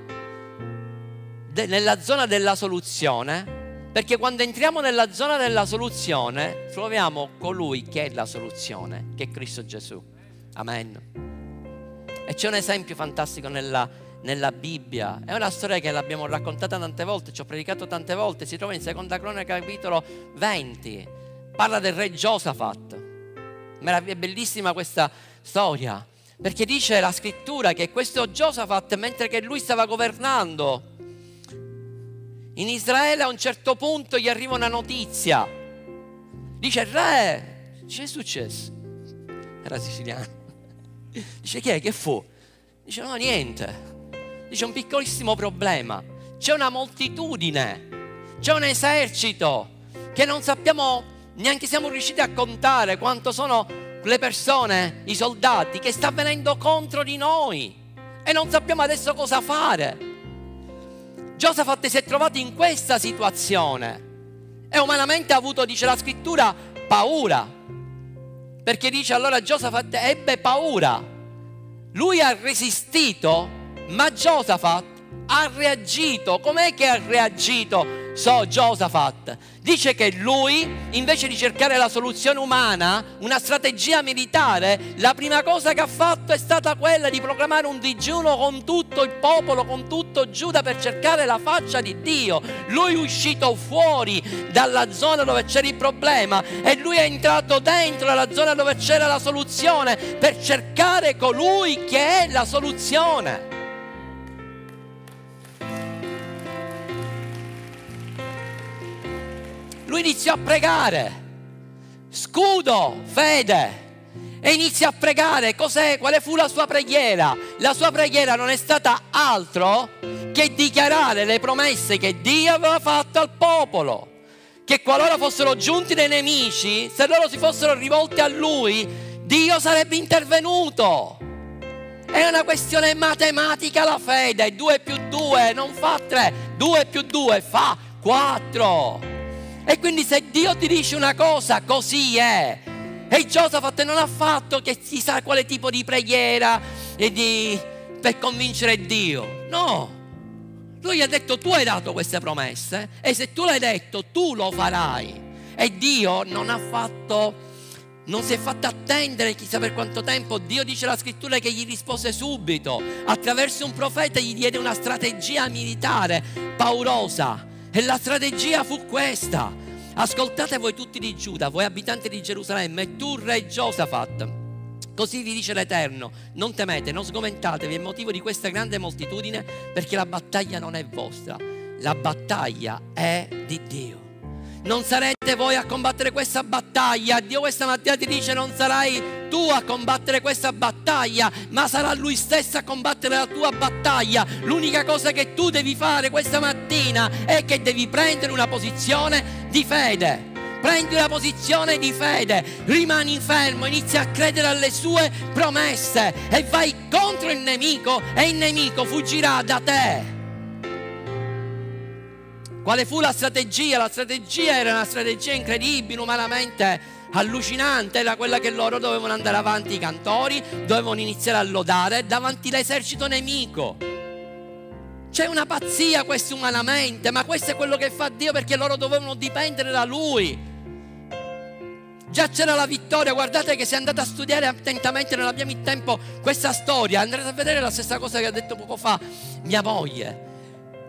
de, nella zona della soluzione, perché quando entriamo nella zona della soluzione troviamo colui che è la soluzione, che è Cristo Gesù. Amen. E c'è un esempio fantastico nella, nella Bibbia. È una storia che l'abbiamo raccontata tante volte, ci ho predicato tante volte, si trova in Seconda Cronaca capitolo 20 parla del re Giosafat. È bellissima questa storia. Perché dice la scrittura che questo Giosafat, mentre che lui stava governando in Israele, a un certo punto gli arriva una notizia. Dice, re, che è successo? Era siciliano. Dice, che è? Che fu? Dice, no, niente. Dice, un piccolissimo problema. C'è una moltitudine, c'è un esercito che non sappiamo, neanche siamo riusciti a contare quanto sono le persone, i soldati che sta venendo contro di noi e non sappiamo adesso cosa fare. Giosafat si è trovato in questa situazione e umanamente ha avuto, dice la scrittura, paura. Perché dice allora Giosafat ebbe paura. Lui ha resistito, ma Giosafat ha reagito. Com'è che ha reagito? So Giosafat dice che lui, invece di cercare la soluzione umana, una strategia militare, la prima cosa che ha fatto è stata quella di proclamare un digiuno con tutto il popolo, con tutto Giuda per cercare la faccia di Dio. Lui è uscito fuori dalla zona dove c'era il problema e lui è entrato dentro la zona dove c'era la soluzione per cercare colui che è la soluzione. Lui iniziò a pregare. Scudo, fede. E inizia a pregare. Cos'è? Quale fu la sua preghiera? La sua preghiera non è stata altro che dichiarare le promesse che Dio aveva fatto al popolo. Che qualora fossero giunti dei nemici, se loro si fossero rivolti a lui, Dio sarebbe intervenuto. È una questione matematica la fede. 2 più 2 non fa 3, 2 più 2 fa 4. E quindi se Dio ti dice una cosa, così è. E Giosafat non ha fatto che si sa quale tipo di preghiera di, per convincere Dio. No. Lui ha detto tu hai dato queste promesse e se tu l'hai detto tu lo farai. E Dio non ha fatto non si è fatto attendere chissà per quanto tempo. Dio dice la scrittura che gli rispose subito. Attraverso un profeta gli diede una strategia militare paurosa. E la strategia fu questa. Ascoltate voi tutti di Giuda, voi abitanti di Gerusalemme, e tu re Giosafat. Così vi dice l'Eterno, non temete, non sgomentatevi, è motivo di questa grande moltitudine, perché la battaglia non è vostra, la battaglia è di Dio. Non sarete voi a combattere questa battaglia. Dio questa mattina ti dice non sarai tu a combattere questa battaglia, ma sarà Lui stesso a combattere la tua battaglia. L'unica cosa che tu devi fare questa mattina è che devi prendere una posizione di fede. Prendi una posizione di fede, rimani fermo, inizia a credere alle sue promesse e vai contro il nemico e il nemico fuggirà da te. Quale fu la strategia? La strategia era una strategia incredibile, umanamente allucinante era quella che loro dovevano andare avanti i cantori, dovevano iniziare a lodare davanti all'esercito nemico. C'è una pazzia questo umanamente, ma questo è quello che fa Dio perché loro dovevano dipendere da Lui. Già c'era la vittoria, guardate che se andate a studiare attentamente, non abbiamo il tempo, questa storia, andrete a vedere la stessa cosa che ha detto poco fa mia moglie.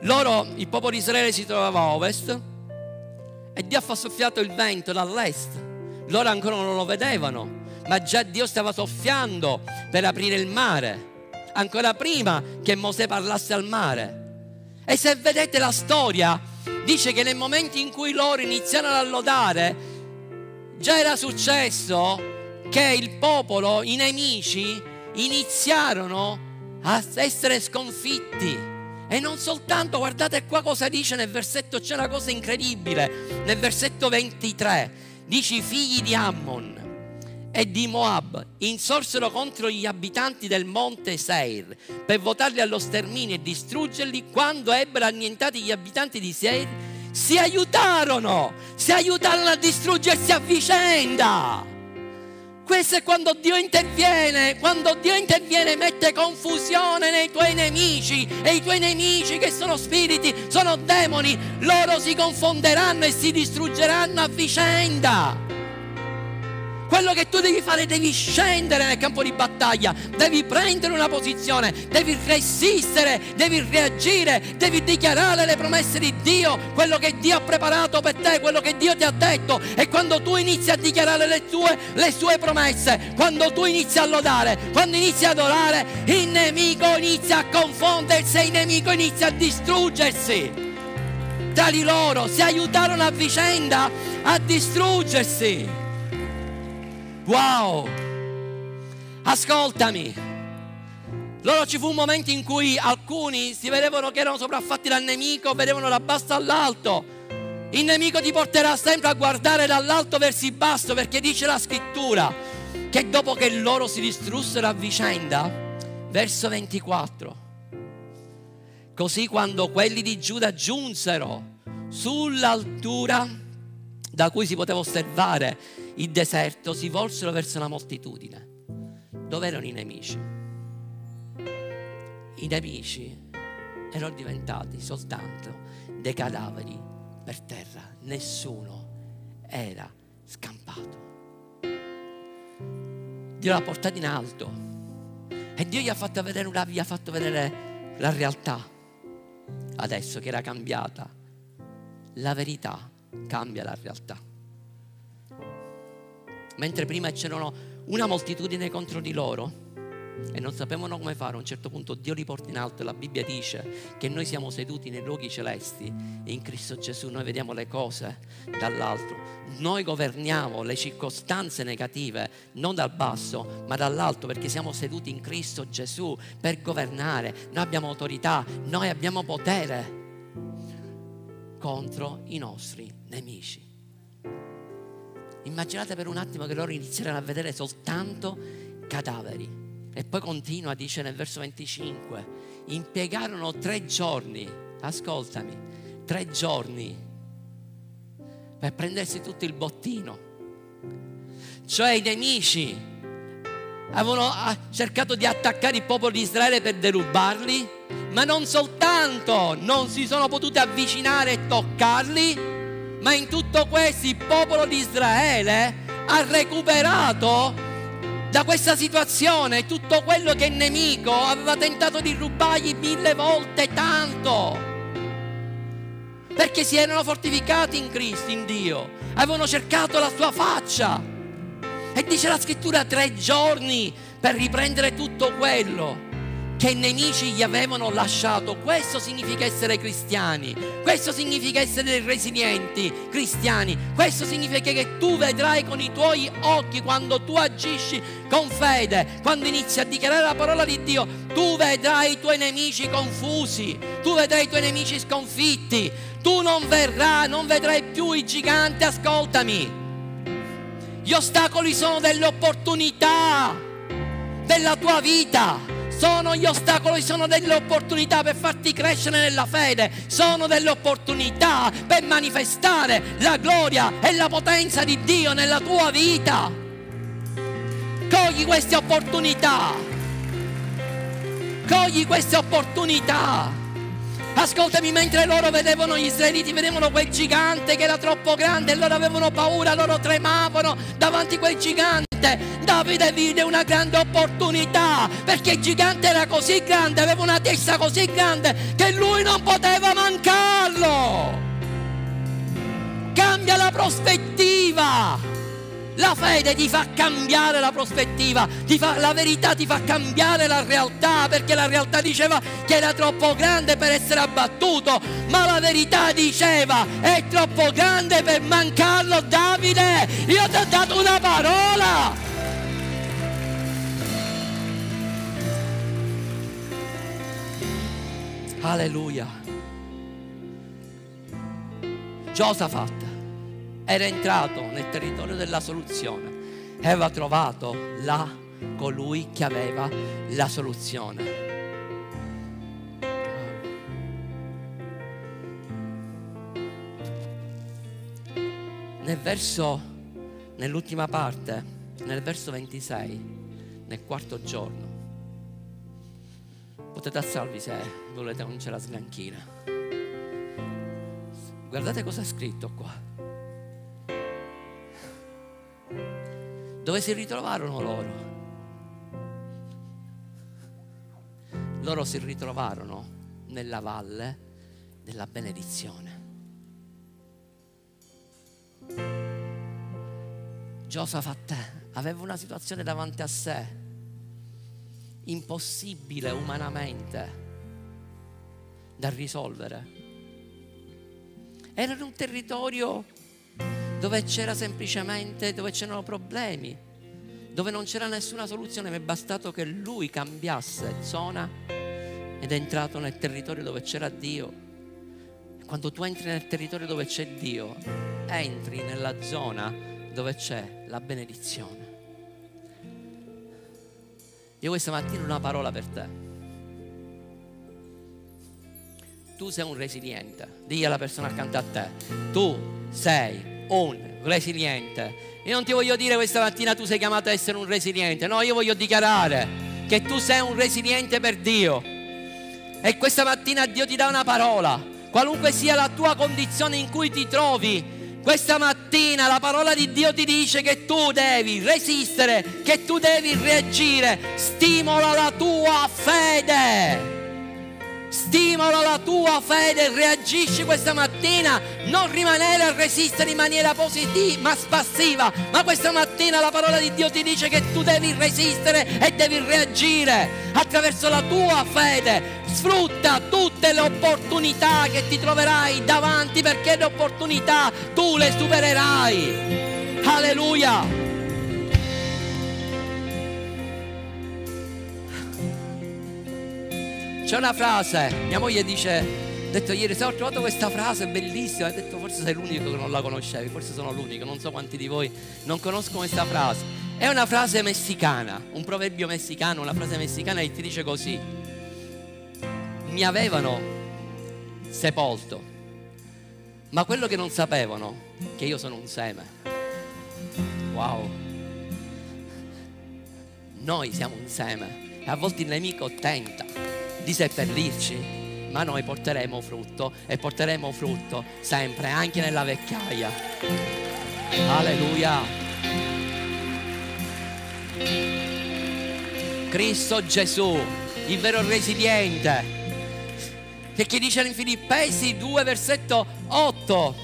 Loro, il popolo di Israele si trovava a ovest e Dio ha soffiato il vento dall'est loro ancora non lo vedevano, ma già Dio stava soffiando per aprire il mare, ancora prima che Mosè parlasse al mare. E se vedete la storia, dice che nel momento in cui loro iniziarono a lodare, già era successo che il popolo, i nemici, iniziarono a essere sconfitti. E non soltanto, guardate qua cosa dice nel versetto, c'è una cosa incredibile, nel versetto 23 dice i figli di Ammon e di Moab insorsero contro gli abitanti del monte Seir per votarli allo sterminio e distruggerli. Quando ebbero annientati gli abitanti di Seir si aiutarono si aiutarono a distruggersi a vicenda questo è quando Dio interviene, quando Dio interviene mette confusione nei tuoi nemici e i tuoi nemici che sono spiriti, sono demoni, loro si confonderanno e si distruggeranno a vicenda. Quello che tu devi fare, devi scendere nel campo di battaglia, devi prendere una posizione, devi resistere, devi reagire, devi dichiarare le promesse di Dio, quello che Dio ha preparato per te, quello che Dio ti ha detto. E quando tu inizi a dichiarare le tue, le sue promesse, quando tu inizi a lodare, quando inizi ad adorare, il nemico inizia a confondersi, il nemico inizia a distruggersi tra di loro, si aiutarono a vicenda a distruggersi. Wow! Ascoltami. Loro ci fu un momento in cui alcuni si vedevano che erano sopraffatti dal nemico, vedevano da basso all'alto. Il nemico ti porterà sempre a guardare dall'alto verso il basso perché dice la scrittura che dopo che loro si distrussero a vicenda, verso 24, Così quando quelli di Giuda giunsero sull'altura da cui si poteva osservare il deserto, si volsero verso la moltitudine. Dove erano i nemici? I nemici erano diventati soltanto dei cadaveri per terra. Nessuno era scampato. Dio l'ha portato in alto e Dio gli ha fatto vedere, gli ha fatto vedere la realtà adesso che era cambiata. La verità cambia la realtà. Mentre prima c'erano una moltitudine contro di loro, e non sapevano come fare. A un certo punto Dio li porta in alto e la Bibbia dice che noi siamo seduti nei luoghi celesti e in Cristo Gesù noi vediamo le cose dall'alto. Noi governiamo le circostanze negative non dal basso ma dall'alto perché siamo seduti in Cristo Gesù per governare. Noi abbiamo autorità, noi abbiamo potere contro i nostri nemici. Immaginate per un attimo che loro inizieranno a vedere soltanto cadaveri e poi continua, dice nel verso 25, impiegarono tre giorni, ascoltami, tre giorni per prendersi tutto il bottino. Cioè i nemici avevano ah, cercato di attaccare il popolo di Israele per derubarli, ma non soltanto non si sono potuti avvicinare e toccarli, ma in tutto questo il popolo di Israele ha recuperato da questa situazione tutto quello che il nemico aveva tentato di rubargli mille volte tanto. Perché si erano fortificati in Cristo, in Dio, avevano cercato la sua faccia. E dice la scrittura tre giorni per riprendere tutto quello che i nemici gli avevano lasciato. Questo significa essere cristiani, questo significa essere resilienti cristiani, questo significa che tu vedrai con i tuoi occhi quando tu agisci con fede, quando inizi a dichiarare la parola di Dio, tu vedrai i tuoi nemici confusi, tu vedrai i tuoi nemici sconfitti, tu non verrai, non vedrai più i giganti, ascoltami. Gli ostacoli sono delle opportunità della tua vita sono gli ostacoli, sono delle opportunità per farti crescere nella fede, sono delle opportunità per manifestare la gloria e la potenza di Dio nella tua vita. Cogli queste opportunità. Cogli queste opportunità. Ascoltami, mentre loro vedevano gli israeliti, vedevano quel gigante che era troppo grande, e loro avevano paura, loro tremavano davanti a quel gigante. Davide vide una grande opportunità perché il gigante era così grande, aveva una testa così grande che lui non poteva mancarlo. Cambia la prospettiva. La fede ti fa cambiare la prospettiva, fa, la verità ti fa cambiare la realtà, perché la realtà diceva che era troppo grande per essere abbattuto, ma la verità diceva è troppo grande per mancarlo Davide. Io ti ho dato una parola. Alleluia. Giosafat era entrato nel territorio della soluzione aveva trovato là colui che aveva la soluzione. Nel verso, nell'ultima parte, nel verso 26, nel quarto giorno, potete alzarvi se volete, non c'è la sgranchina. Guardate cosa è scritto qua. Dove si ritrovarono loro? Loro si ritrovarono nella valle della benedizione. Giosafat aveva una situazione davanti a sé, impossibile umanamente da risolvere. Era in un territorio dove c'era semplicemente, dove c'erano problemi, dove non c'era nessuna soluzione, ma è bastato che lui cambiasse zona ed è entrato nel territorio dove c'era Dio. Quando tu entri nel territorio dove c'è Dio, entri nella zona dove c'è la benedizione. Io questa mattina ho una parola per te. tu sei un resiliente. Dì alla persona accanto a te, tu sei un resiliente. Io non ti voglio dire questa mattina tu sei chiamato a essere un resiliente, no, io voglio dichiarare che tu sei un resiliente per Dio. E questa mattina Dio ti dà una parola, qualunque sia la tua condizione in cui ti trovi. Questa mattina la parola di Dio ti dice che tu devi resistere, che tu devi reagire. Stimola la tua fede. Stimola la tua fede, reagisci questa mattina, non rimanere a resistere in maniera positiva, ma passiva, ma questa mattina la parola di Dio ti dice che tu devi resistere e devi reagire attraverso la tua fede. Sfrutta tutte le opportunità che ti troverai davanti perché le opportunità tu le supererai. Alleluia. C'è una frase, mia moglie dice, detto ieri se ho trovato questa frase bellissima, ho detto forse sei l'unico che non la conoscevi, forse sono l'unico, non so quanti di voi non conoscono questa frase. È una frase messicana, un proverbio messicano, una frase messicana che ti dice così. Mi avevano sepolto, ma quello che non sapevano, che io sono un seme. Wow. Noi siamo un seme e a volte il nemico tenta di seppellirci, ma noi porteremo frutto e porteremo frutto sempre, anche nella vecchiaia. Alleluia. Cristo Gesù, il vero resiliente, che dice in Filippesi 2 versetto 8,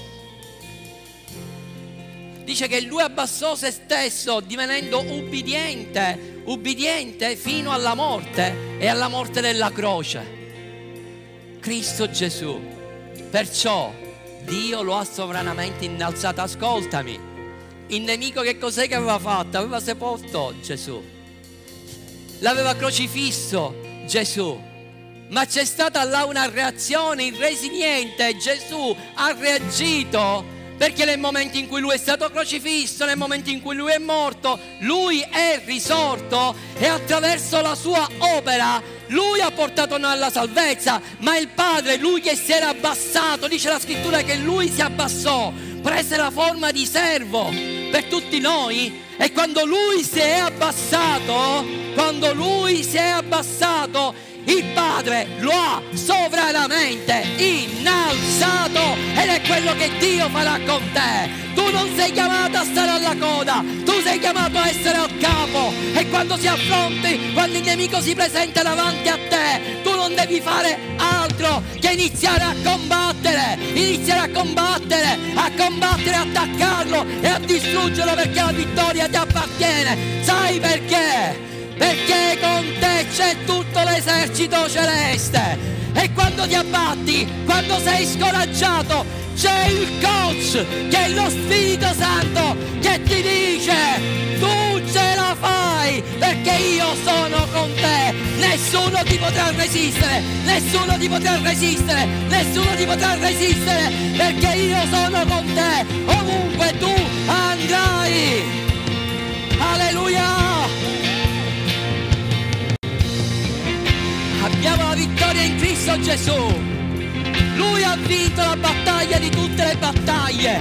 dice che lui abbassò se stesso divenendo ubbidiente ubbidiente fino alla morte e alla morte della croce. Cristo Gesù. Perciò Dio lo ha sovranamente innalzato. Ascoltami. Il nemico che cos'è che aveva fatto? Aveva sepolto Gesù. L'aveva crocifisso Gesù. Ma c'è stata là una reazione irresiliente. Gesù ha reagito perché nel momento in cui lui è stato crocifisso, nel momento in cui lui è morto, lui è risorto e attraverso la sua opera lui ha portato noi alla salvezza, ma il Padre, lui che si era abbassato, dice la scrittura che lui si abbassò, prese la forma di servo per tutti noi e quando lui si è abbassato, quando lui si è abbassato, il Padre lo ha sovranamente innalzato ed è quello che Dio farà con te. Tu non sei chiamato a stare alla coda, tu sei chiamato a essere al capo e quando si affronti, quando il nemico si presenta davanti a te, tu non devi fare altro che iniziare a combattere, iniziare a combattere, a combattere, attaccarlo e a distruggerlo perché la vittoria ti appartiene. Sai perché? Perché con te c'è tutto l'esercito celeste. E quando ti abbatti, quando sei scoraggiato, c'è il coach che è lo Spirito Santo che ti dice tu ce la fai perché io sono con te. Nessuno ti potrà resistere, nessuno ti potrà resistere, nessuno ti potrà resistere perché io sono con te ovunque tu andrai. Alleluia! Abbiamo la vittoria in Cristo Gesù. Lui ha vinto la battaglia di tutte le battaglie.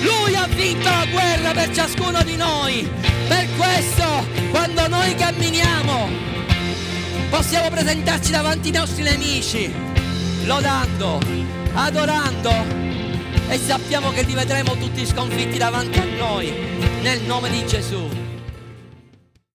Lui ha vinto la guerra per ciascuno di noi. Per questo, quando noi camminiamo, possiamo presentarci davanti ai nostri nemici, lodando, adorando e sappiamo che li vedremo tutti sconfitti davanti a noi, nel nome di Gesù.